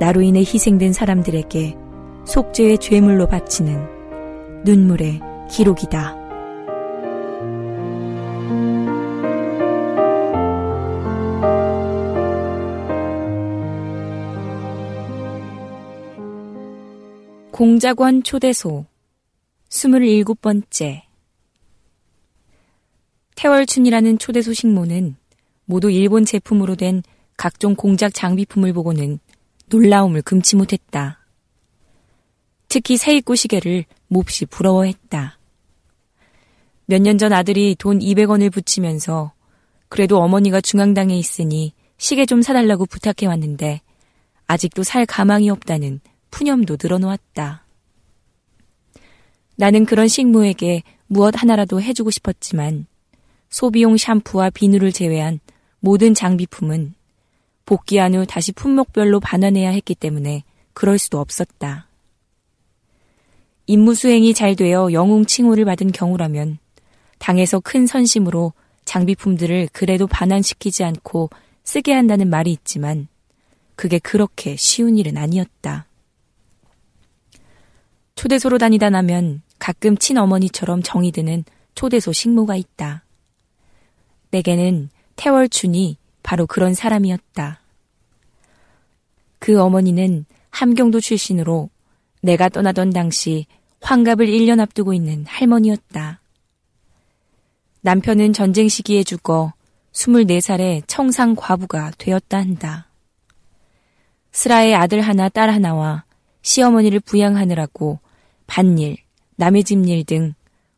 나로 인해 희생된 사람들에게 속죄의 죄물로 바치는 눈물의 기록이다. 공작원 초대소 27번째 태월춘이라는 초대소 식모는 모두 일본 제품으로 된 각종 공작 장비품을 보고는 놀라움을 금치 못했다. 특히 세입구 시계를 몹시 부러워했다. 몇 년 전 아들이 돈 200원을 붙이면서 그래도 어머니가 중앙당에 있으니 시계 좀 사달라고 부탁해 왔는데 아직도 살 가망이 없다는 푸념도 늘어놓았다. 나는 그런 식무에게 무엇 하나라도 해주고 싶었지만 소비용 샴푸와 비누를 제외한 모든 장비품은 복귀한 후 다시 품목별로 반환해야 했기 때문에 그럴 수도 없었다. 임무 수행이 잘 되어 영웅 칭호를 받은 경우라면 당에서 큰 선심으로 장비품들을 그래도 반환시키지 않고 쓰게 한다는 말이 있지만 그게 그렇게 쉬운 일은 아니었다. 초대소로 다니다 나면 가끔 친어머니처럼 정이 드는 초대소 식모가 있다. 내게는 태월춘이 바로 그런 사람이었다. 그 어머니는 함경도 출신으로 내가 떠나던 당시 환갑을 1년 앞두고 있는 할머니였다. 남편은 전쟁 시기에 죽어 24살의 청상 과부가 되었다 한다. 스라의 아들 하나 딸 하나와 시어머니를 부양하느라고 밭일, 남의 집 일 등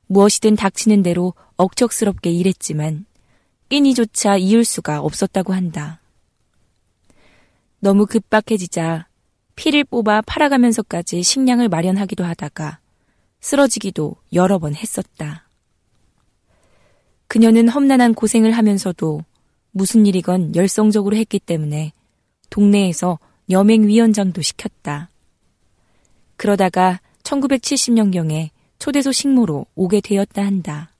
무엇이든 닥치는 대로 억척스럽게 일했지만 끼니조차 이을 수가 없었다고 한다. 너무 급박해지자 피를 뽑아 팔아가면서까지 식량을 마련하기도 하다가 쓰러지기도 여러 번 했었다. 그녀는 험난한 고생을 하면서도 무슨 일이건 열성적으로 했기 때문에 동네에서 여맹위원장도 시켰다. 그러다가 1970년경에 초대소 식모로 오게 되었다 한다.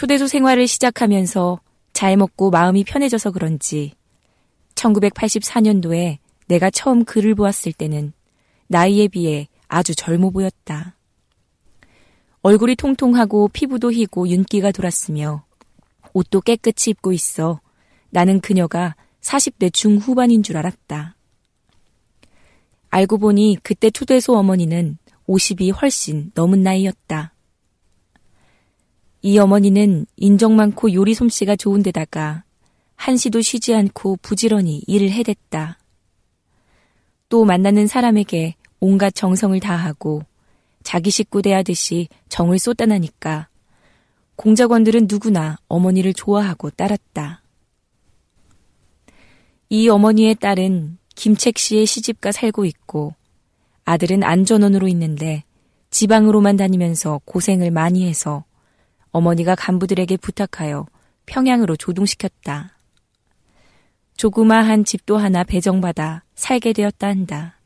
초대소 생활을 시작하면서 잘 먹고 마음이 편해져서 그런지 1984년도에 내가 처음 그를 보았을 때는 나이에 비해 아주 젊어 보였다. 얼굴이 통통하고 피부도 희고 윤기가 돌았으며 옷도 깨끗이 입고 있어 나는 그녀가 40대 중후반인 줄 알았다. 알고 보니 그때 초대소 어머니는 50이 훨씬 넘은 나이였다. 이 어머니는 인정 많고 요리 솜씨가 좋은 데다가 한시도 쉬지 않고 부지런히 일을 해댔다. 또 만나는 사람에게 온갖 정성을 다하고 자기 식구 대하듯이 정을 쏟아나니까 공작원들은 누구나 어머니를 좋아하고 따랐다. 이 어머니의 딸은 김책 씨의 시집가 살고 있고 아들은 안전원으로 있는데 지방으로만 다니면서 고생을 많이 해서 어머니가 간부들에게 부탁하여 평양으로 조동시켰다. 조그마한 집도 하나 배정받아 살게 되었다 한다.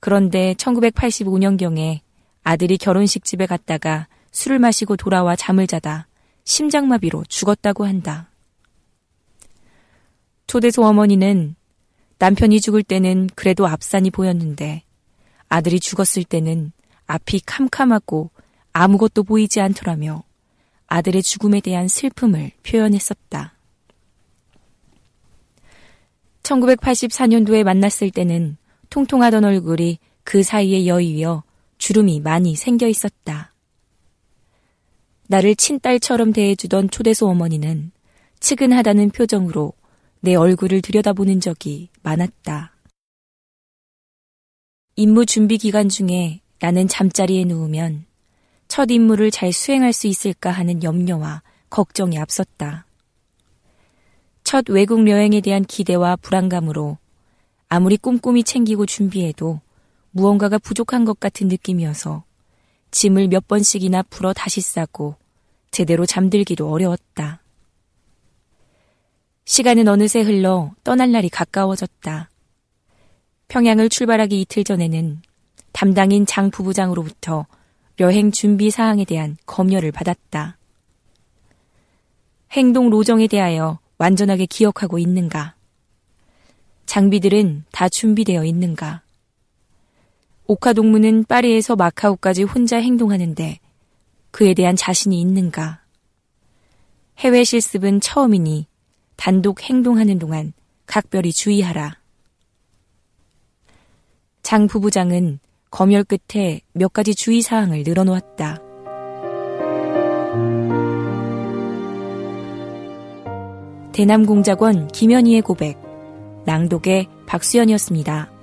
그런데 1985년경에 아들이 결혼식 집에 갔다가 술을 마시고 돌아와 잠을 자다 심장마비로 죽었다고 한다. 초대소 어머니는 남편이 죽을 때는 그래도 앞산이 보였는데 아들이 죽었을 때는 앞이 캄캄하고 아무것도 보이지 않더라며 아들의 죽음에 대한 슬픔을 표현했었다. 1984년도에 만났을 때는 통통하던 얼굴이 그 사이에 여위어 주름이 많이 생겨 있었다. 나를 친딸처럼 대해주던 초대소 어머니는 측은하다는 표정으로 내 얼굴을 들여다보는 적이 많았다. 임무 준비 기간 중에 나는 잠자리에 누우면 첫 임무를 잘 수행할 수 있을까 하는 염려와 걱정이 앞섰다. 첫 외국 여행에 대한 기대와 불안감으로 아무리 꼼꼼히 챙기고 준비해도 무언가가 부족한 것 같은 느낌이어서 짐을 몇 번씩이나 풀어 다시 싸고 제대로 잠들기도 어려웠다. 시간은 어느새 흘러 떠날 날이 가까워졌다. 평양을 출발하기 이틀 전에는 담당인 장 부부장으로부터 여행 준비 사항에 대한 검열을 받았다. 행동 로정에 대하여 완전하게 기억하고 있는가? 장비들은 다 준비되어 있는가? 오카 동무는 파리에서 마카오까지 혼자 행동하는데 그에 대한 자신이 있는가? 해외 실습은 처음이니 단독 행동하는 동안 각별히 주의하라. 장 부부장은 검열 끝에 몇 가지 주의사항을 늘어놓았다. 대남공작원 김현희의 고백, 낭독의 박수연이었습니다.